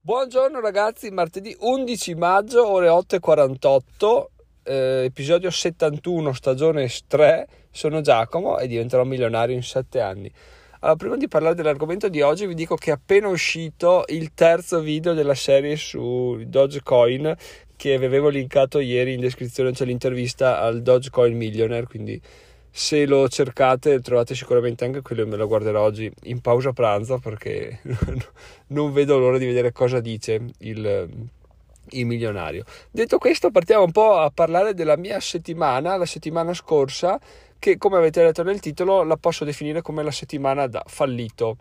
Buongiorno ragazzi, martedì 11 maggio, ore 8.48, eh, episodio 71, stagione 3, sono Giacomo e diventerò milionario in 7 anni. Allora, prima di parlare dell'argomento di oggi vi dico che è appena uscito il terzo video della serie su Dogecoin che vi avevo linkato ieri. In descrizione, c'è l'intervista al Dogecoin Millionaire, quindi se lo cercate trovate sicuramente anche quello me lo guarderò oggi in pausa pranzo perché non vedo l'ora di vedere cosa dice il, il milionario. Detto questo partiamo un po' a parlare della mia settimana, la settimana scorsa che come avete letto nel titolo la posso definire come la settimana da fallito.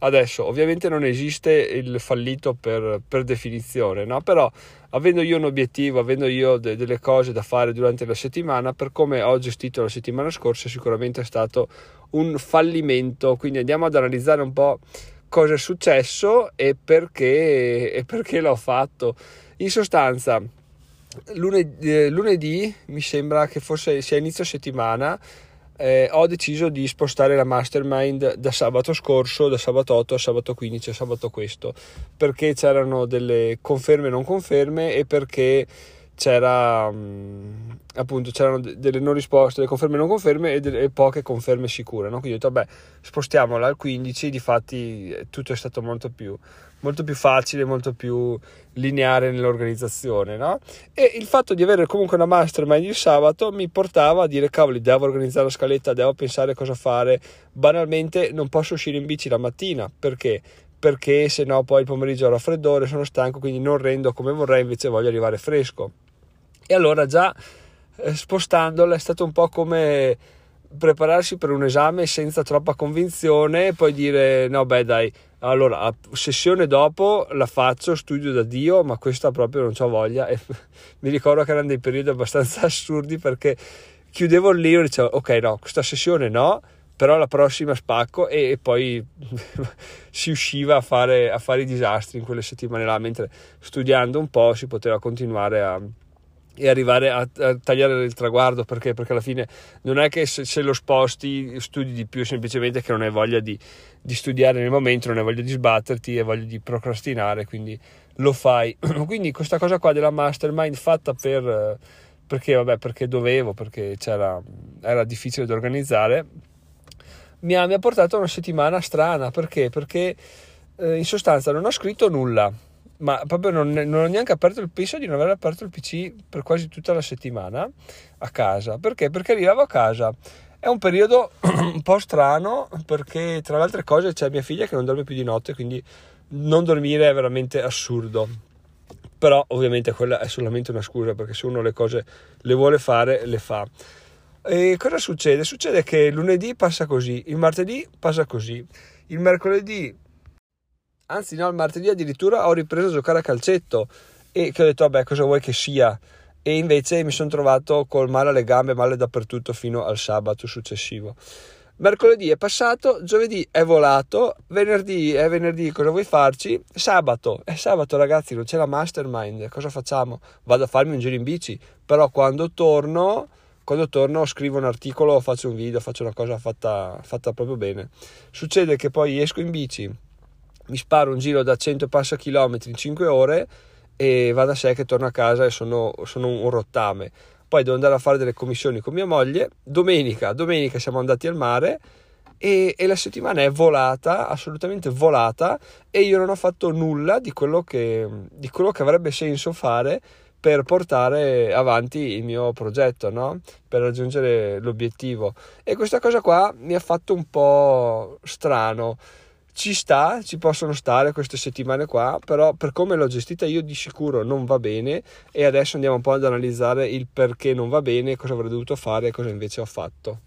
Adesso ovviamente non esiste il fallito per, per definizione, no? però avendo io un obiettivo, avendo io de- delle cose da fare durante la settimana, per come ho gestito la settimana scorsa sicuramente è stato un fallimento, quindi andiamo ad analizzare un po' cosa è successo e perché, e perché l'ho fatto. In sostanza, lunedì, eh, lunedì, mi sembra che forse sia inizio settimana, eh, ho deciso di spostare la mastermind da sabato scorso, da sabato 8 a sabato 15 a sabato questo, perché c'erano delle conferme e non conferme e perché c'era mh, appunto c'erano delle non risposte, delle conferme non conferme e, delle, poche conferme sicure. No? Quindi ho detto, vabbè, spostiamola al 15, difatti eh, tutto è stato molto più, molto più facile, molto più lineare nell'organizzazione. No? E il fatto di avere comunque una mastermind il sabato mi portava a dire, cavoli, devo organizzare la scaletta, devo pensare cosa fare. Banalmente non posso uscire in bici la mattina, perché? Perché se no poi il pomeriggio ho raffreddore, sono stanco, quindi non rendo come vorrei, invece voglio arrivare fresco. E allora già eh, spostandola è stato un po' come prepararsi per un esame senza troppa convinzione e poi dire no beh dai allora sessione dopo la faccio studio da dio ma questa proprio non ho voglia. E mi ricordo che erano dei periodi abbastanza assurdi perché chiudevo il libro e dicevo ok no questa sessione no però la prossima spacco. E, e poi si usciva a fare, a fare i disastri in quelle settimane là mentre studiando un po' si poteva continuare a e arrivare a, a, tagliare il traguardo perché? perché alla fine non è che se, se, lo sposti studi di più semplicemente che non hai voglia di, di studiare nel momento non hai voglia di sbatterti hai voglia di procrastinare quindi lo fai. Quindi questa cosa qua della mastermind fatta per perché vabbè perché dovevo perché era difficile da organizzare mi ha, mi ha portato a una settimana strana. Perché? Perché eh, in sostanza non ho scritto nulla ma proprio non, non, ho neanche aperto il penso di non aver aperto il PC per quasi tutta la settimana a casa perché? Perché arrivavo a casa è un periodo un po' strano perché tra le altre cose c'è mia figlia che non dorme più di notte quindi non dormire è veramente assurdo però ovviamente quella è solamente una scusa perché se uno le cose le vuole fare le fa e cosa succede? Succede che lunedì passa così, il martedì passa così, il mercoledì anzi no, il martedì addirittura ho ripreso a giocare a calcetto e che ho detto vabbè cosa vuoi che sia e invece mi sono trovato col male alle gambe, male dappertutto fino al sabato successivo. Mercoledì è passato, giovedì è volato, venerdì è venerdì, cosa vuoi farci? Sabato, è sabato ragazzi, non c'è la mastermind, cosa facciamo? Vado a farmi un giro in bici, però quando torno, quando torno scrivo un articolo, faccio un video, faccio una cosa fatta, fatta proprio bene. Succede che poi esco in bici, mi sparo un giro da 100 passa chilometri in 5 ore e va da sé che torno a casa e sono, sono un rottame. Poi devo andare a fare delle commissioni con mia moglie. Domenica, domenica siamo andati al mare e, e, la settimana è volata, assolutamente volata, e io non ho fatto nulla di quello che, di quello che avrebbe senso fare per portare avanti il mio progetto, no? per raggiungere l'obiettivo. E questa cosa qua mi ha fatto un po' strano ci sta, ci possono stare queste settimane qua, però per come l'ho gestita io di sicuro non va bene e adesso andiamo un po' ad analizzare il perché non va bene, cosa avrei dovuto fare e cosa invece ho fatto.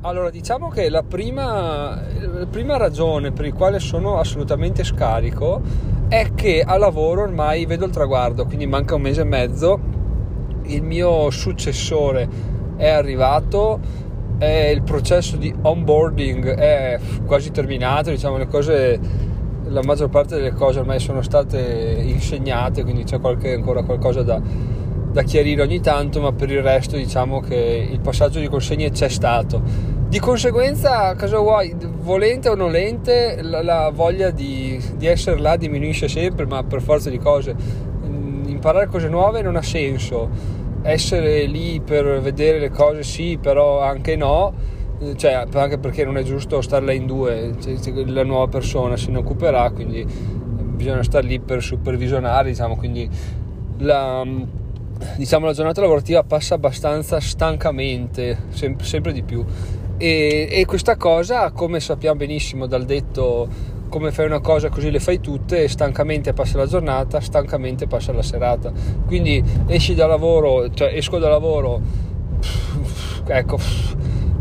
Allora, diciamo che la prima, la prima ragione per la quale sono assolutamente scarico è che a lavoro ormai vedo il traguardo, quindi manca un mese e mezzo, il mio successore è arrivato, il processo di onboarding è quasi terminato, diciamo le cose, la maggior parte delle cose ormai sono state insegnate, quindi c'è qualche, ancora qualcosa da, da chiarire ogni tanto, ma per il resto diciamo che il passaggio di consegne c'è stato. di conseguenza, cosa vuoi, volente o nolente, la, la voglia di, di, essere là diminuisce sempre, ma per forza di cose. Mm, imparare cose nuove non ha senso. Essere lì per vedere le cose sì, però anche no. Cioè, anche perché non è giusto starla in due, cioè, la nuova persona se ne occuperà, quindi bisogna stare lì per supervisionare, diciamo, quindi la, diciamo, la giornata lavorativa passa abbastanza stancamente, sempre, sempre di più e, e, questa cosa, come sappiamo benissimo dal detto come fai una cosa così le fai tutte, stancamente passa la giornata, stancamente passa la serata. Quindi esci da lavoro, cioè esco da lavoro, ecco,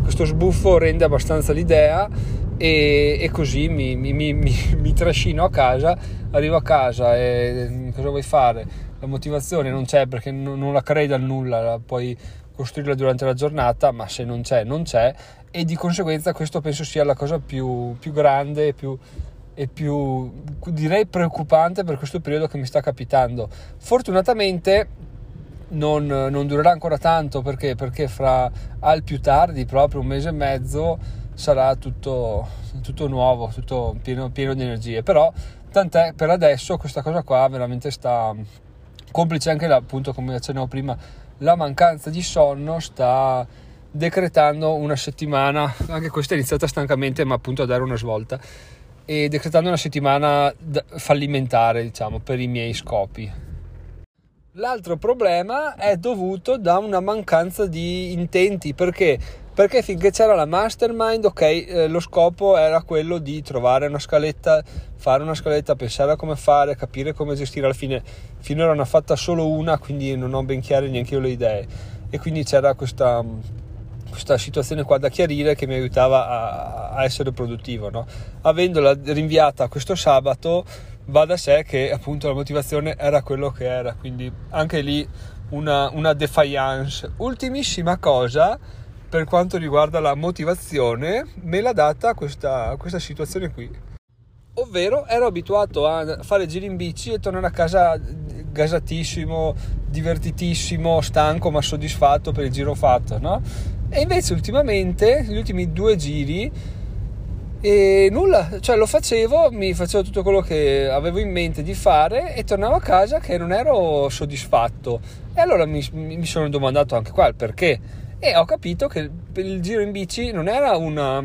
questo sbuffo rende abbastanza l'idea e, e così mi, mi, mi, mi, trascino a casa, arrivo a casa e cosa vuoi fare? La motivazione non c'è perché non, non la crei dal nulla, puoi costruirla durante la giornata, ma se non c'è, non c'è e di conseguenza questo penso sia la cosa più, più grande più, e più direi preoccupante per questo periodo che mi sta capitando. Fortunatamente non, non durerà ancora tanto perché, perché fra al più tardi, proprio un mese e mezzo, sarà tutto, tutto nuovo, tutto pieno, pieno di energie. Però tant'è per adesso questa cosa qua veramente sta complice anche appunto come accennavo prima la mancanza di sonno sta decretando una settimana, anche questa è iniziata stancamente, ma appunto a dare una svolta, e decretando una settimana fallimentare, diciamo, per i miei scopi. L'altro problema è dovuto da una mancanza di intenti, perché? Perché finché c'era la mastermind, ok, eh, lo scopo era quello di trovare una scaletta, fare una scaletta, pensare a come fare, capire come gestire alla fine. Finora ne ho fatta solo una, quindi non ho ben chiare neanche io le idee. E quindi c'era questa, questa situazione qua da chiarire che mi aiutava a, a essere produttivo. No? Avendola rinviata questo sabato va da sé che appunto la motivazione era quello che era, quindi anche lì una, una defiance. Ultimissima cosa per quanto riguarda la motivazione me l'ha data questa, questa situazione qui. Ovvero ero abituato a fare giri in bici e tornare a casa gasatissimo, divertitissimo, stanco ma soddisfatto per il giro fatto, no? E invece ultimamente, gli ultimi due giri, e nulla, cioè lo facevo, mi facevo tutto quello che avevo in mente di fare e tornavo a casa che non ero soddisfatto. E allora mi, mi sono domandato anche qua il perché. E ho capito che il giro in bici non era una,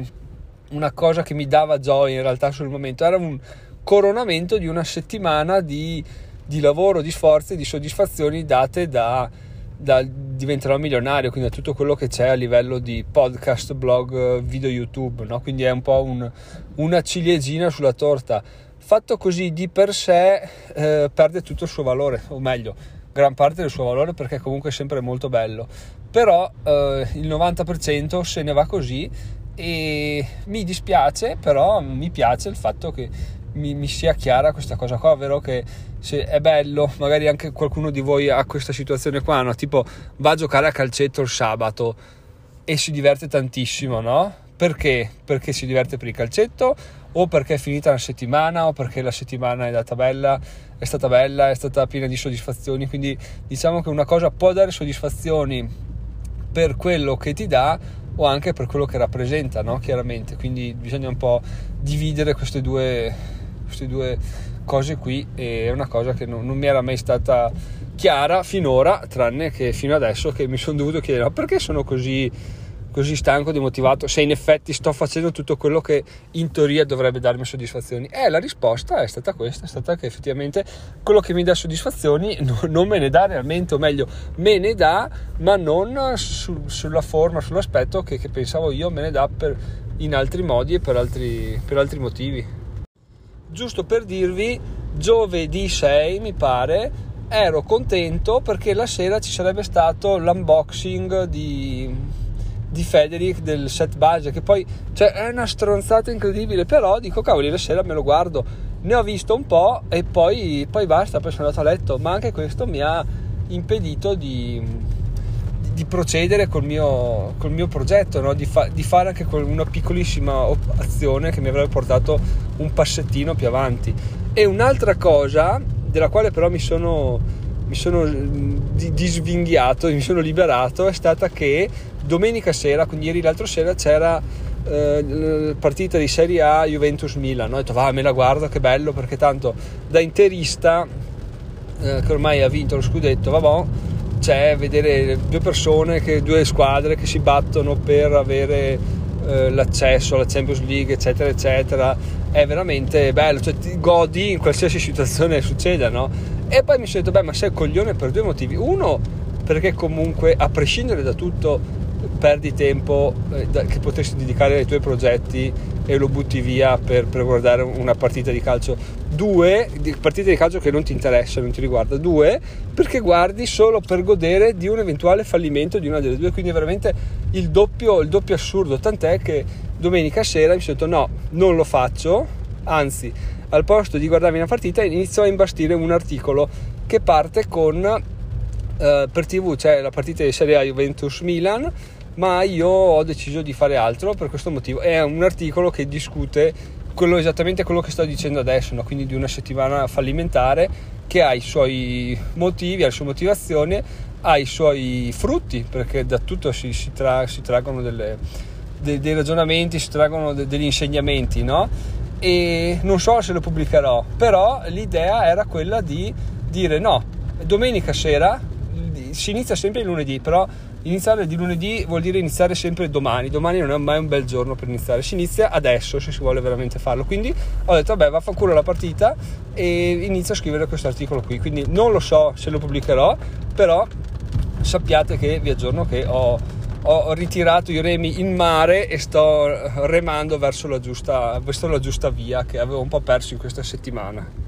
una cosa che mi dava gioia in realtà sul momento, era un coronamento di una settimana di, di lavoro, di sforzi, di soddisfazioni date da da, diventerò milionario, quindi da tutto quello che c'è a livello di podcast, blog, video YouTube, no? quindi è un po' un, una ciliegina sulla torta. Fatto così di per sé eh, perde tutto il suo valore, o meglio, gran parte del suo valore perché comunque è sempre molto bello, però eh, il 90% se ne va così e mi dispiace, però mi piace il fatto che mi, mi sia chiara questa cosa qua, ovvero che se è bello, magari anche qualcuno di voi ha questa situazione qua, no? tipo va a giocare a calcetto il sabato e si diverte tantissimo, no? Perché? Perché si diverte per il calcetto o perché è finita la settimana o perché la settimana è andata bella, è stata bella, è stata piena di soddisfazioni, quindi diciamo che una cosa può dare soddisfazioni per quello che ti dà o anche per quello che rappresenta, no? Chiaramente, quindi bisogna un po' dividere queste due, queste due cose qui è una cosa che non, non, mi era mai stata chiara finora, tranne che fino adesso che mi sono dovuto chiedere ma perché sono così, così stanco, demotivato, se in effetti sto facendo tutto quello che in teoria dovrebbe darmi soddisfazioni. E la risposta è stata questa, è stata che effettivamente quello che mi dà soddisfazioni non me ne dà realmente, o meglio, me ne dà, ma non su, sulla forma, sull'aspetto che, che, pensavo io me ne dà per, in altri modi e per altri, per altri motivi giusto per dirvi, giovedì 6 mi pare, ero contento perché la sera ci sarebbe stato l'unboxing di, di Federic del set budget, che poi cioè, è una stronzata incredibile, però dico cavoli, la sera me lo guardo, ne ho visto un po' e poi, poi basta, poi sono andato a letto, ma anche questo mi ha impedito di di procedere col mio, col mio progetto, no? di, fa, di, fare anche una piccolissima azione che mi avrebbe portato un passettino più avanti. E un'altra cosa, della quale però mi sono mi sono disvinghiato, mi sono liberato è stata che domenica sera, quindi ieri l'altro sera c'era eh, partita di Serie A Juventus-Milan, ho detto va me la guardo che bello perché tanto da interista eh, che ormai ha vinto lo scudetto, vabbè c'è vedere due persone, che, due squadre che si battono per avere eh, l'accesso alla Champions League eccetera eccetera è veramente bello, cioè ti godi in qualsiasi situazione succeda, no? E poi mi sono detto, beh, ma sei coglione per due motivi. Uno, perché comunque, a prescindere da tutto, perdi tempo eh, da, che potresti dedicare ai tuoi progetti e lo butti via per, per, guardare una partita di calcio. Due, di, partite di calcio che non ti interessa, non ti riguarda. Due, perché guardi solo per godere di un eventuale fallimento di una delle due. Quindi è veramente il doppio, il doppio assurdo. Tant'è che domenica sera mi sono detto no, non lo faccio, anzi al posto di guardarmi una partita inizio a imbastire un articolo che parte con eh, per tv cioè la partita di Serie A Juventus-Milan ma io ho deciso di fare altro per questo motivo è un articolo che discute quello, esattamente quello che sto dicendo adesso no? quindi di una settimana fallimentare che ha i suoi motivi, ha le sue motivazioni ha i suoi frutti perché da tutto si, si, tra, si traggono delle, dei, dei ragionamenti, si traggono de, degli insegnamenti, no? E non so se lo pubblicherò, però l'idea era quella di dire no, domenica sera si inizia sempre il lunedì, però iniziare di lunedì vuol dire iniziare sempre domani. Domani non è mai un bel giorno per iniziare, si inizia adesso se si vuole veramente farlo. Quindi ho detto, vabbè, vaffanculo la partita e inizio a scrivere questo articolo qui. Quindi non lo so se lo pubblicherò, però sappiate che vi aggiorno che ho ho ritirato i remi in mare e sto remando verso la giusta, verso la giusta via che avevo un po' perso in questa settimana.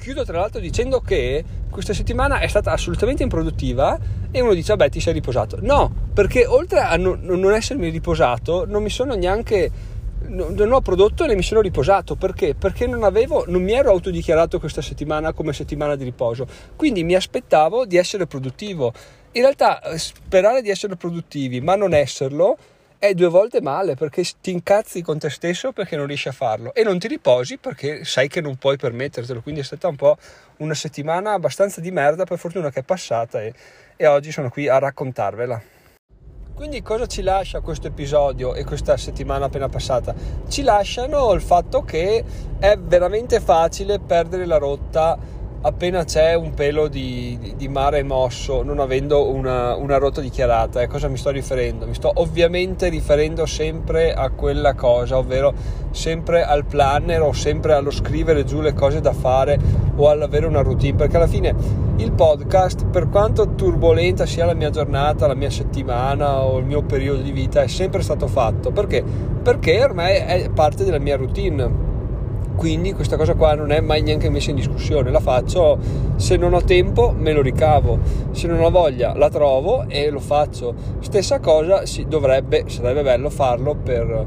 Chiudo tra l'altro dicendo che questa settimana è stata assolutamente improduttiva e uno dice vabbè ti sei riposato. No, perché oltre a non essermi riposato non mi sono neanche non ho prodotto né mi sono riposato perché? Perché non avevo, non mi ero autodichiarato questa settimana come settimana di riposo, quindi mi aspettavo di essere produttivo in realtà eh, sperare di essere produttivi ma non esserlo è due volte male perché ti incazzi con te stesso perché non riesci a farlo e non ti riposi perché sai che non puoi permettertelo. Quindi è stata un po' una settimana abbastanza di merda, per fortuna che è passata e, e oggi sono qui a raccontarvela. Quindi cosa ci lascia questo episodio e questa settimana appena passata? Ci lasciano il fatto che è veramente facile perdere la rotta appena c'è un pelo di, di, mare mosso, non avendo una, una, rotta dichiarata. E cosa mi sto riferendo? Mi sto ovviamente riferendo sempre a quella cosa, ovvero sempre al planner o sempre allo scrivere giù le cose da fare o all'avere una routine, perché alla fine il podcast, per quanto turbolenta sia la mia giornata, la mia settimana o il mio periodo di vita, è sempre stato fatto. Perché? Perché ormai è parte della mia routine quindi questa cosa qua non è mai neanche messa in discussione, la faccio, se non ho tempo me lo ricavo, se non ho voglia la trovo e lo faccio. Stessa cosa si dovrebbe, sarebbe bello farlo per,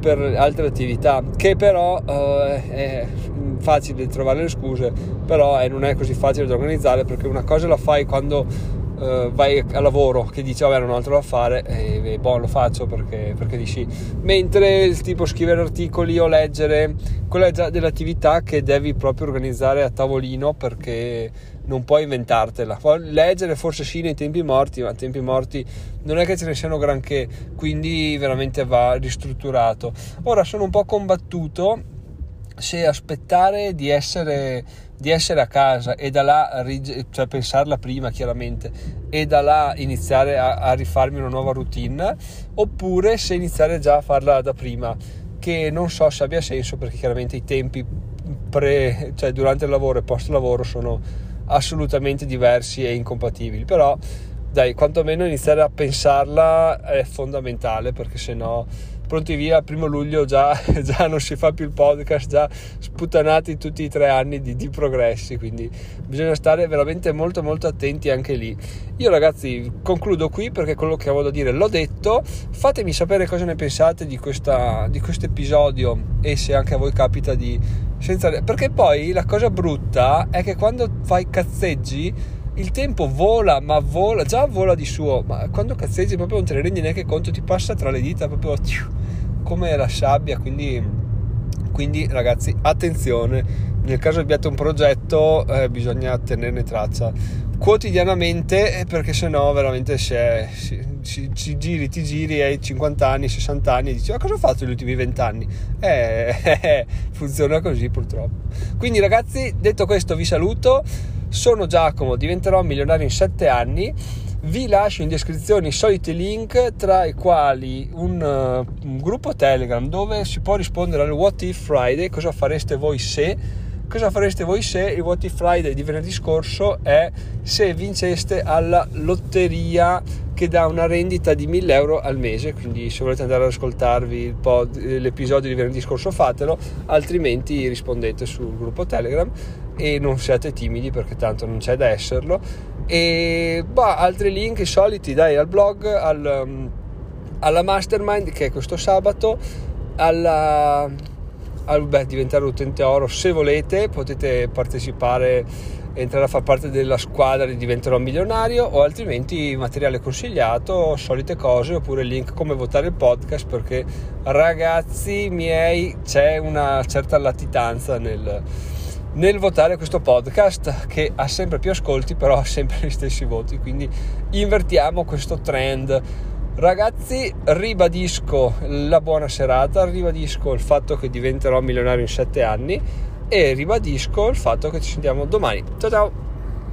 per altre attività, che però eh, è facile trovare le scuse, però eh, non è così facile da organizzare perché una cosa la fai quando uh, vai a lavoro che dici vabbè non ho altro da fare e, e boh lo faccio perché, perché dici. Mentre tipo scrivere articoli o leggere quella è già dell'attività che devi proprio organizzare a tavolino perché non puoi inventartela. Leggere forse sì nei tempi morti ma tempi morti non è che ce ne siano granché quindi veramente va ristrutturato. Ora sono un po' combattuto se aspettare di essere di essere a casa e da là, cioè pensarla prima chiaramente, e da là iniziare a, a rifarmi una nuova routine, oppure se iniziare già a farla da prima, che non so se abbia senso perché chiaramente i tempi pre, cioè durante il lavoro e post lavoro sono assolutamente diversi e incompatibili, però dai, quantomeno iniziare a pensarla è fondamentale perché se no pronti via, primo luglio già, già, non si fa più il podcast, già sputtanati tutti i tre anni di, di, progressi, quindi bisogna stare veramente molto molto attenti anche lì. Io ragazzi concludo qui perché quello che avevo da dire l'ho detto, fatemi sapere cosa ne pensate di, di questo episodio e se anche a voi capita di... Senza, perché poi la cosa brutta è che quando fai cazzeggi il tempo vola, ma vola, già vola di suo, ma quando cazzeggi proprio non te ne rendi neanche conto, ti passa tra le dita proprio come la sabbia, quindi quindi ragazzi attenzione nel caso abbiate un progetto eh, bisogna tenerne traccia quotidianamente eh, perché sennò veramente si, si, si, giri ti giri hai 50 anni 60 anni e dici ma cosa ho fatto negli ultimi 20 anni eh, funziona così purtroppo. Quindi ragazzi detto questo vi saluto sono Giacomo diventerò milionario in 7 anni. Vi lascio in descrizione i soliti link tra i quali un, uh, un gruppo Telegram dove si può rispondere al What If Friday, cosa fareste voi se cosa fareste voi se il What If Friday di venerdì scorso è se vinceste alla lotteria che dà una rendita di 1000 euro al mese? Quindi se volete andare ad ascoltarvi pod, l'episodio di venerdì scorso fatelo altrimenti rispondete sul gruppo telegram. E non siate timidi perché tanto non c'è da esserlo. E bah, altri link soliti dai al blog al, alla mastermind che è questo sabato alla, al, beh, diventare utente oro. Se volete potete partecipare entrare a far parte della squadra di diventerò milionario o altrimenti materiale consigliato solite cose oppure link come votare il podcast perché ragazzi miei c'è una certa latitanza nel nel votare questo podcast che ha sempre più ascolti però ha sempre gli stessi voti. Quindi invertiamo questo trend ragazzi ribadisco la buona serata ribadisco il fatto che diventerò milionario in 7 anni e ribadisco il fatto che ci sentiamo domani. Ciao ciao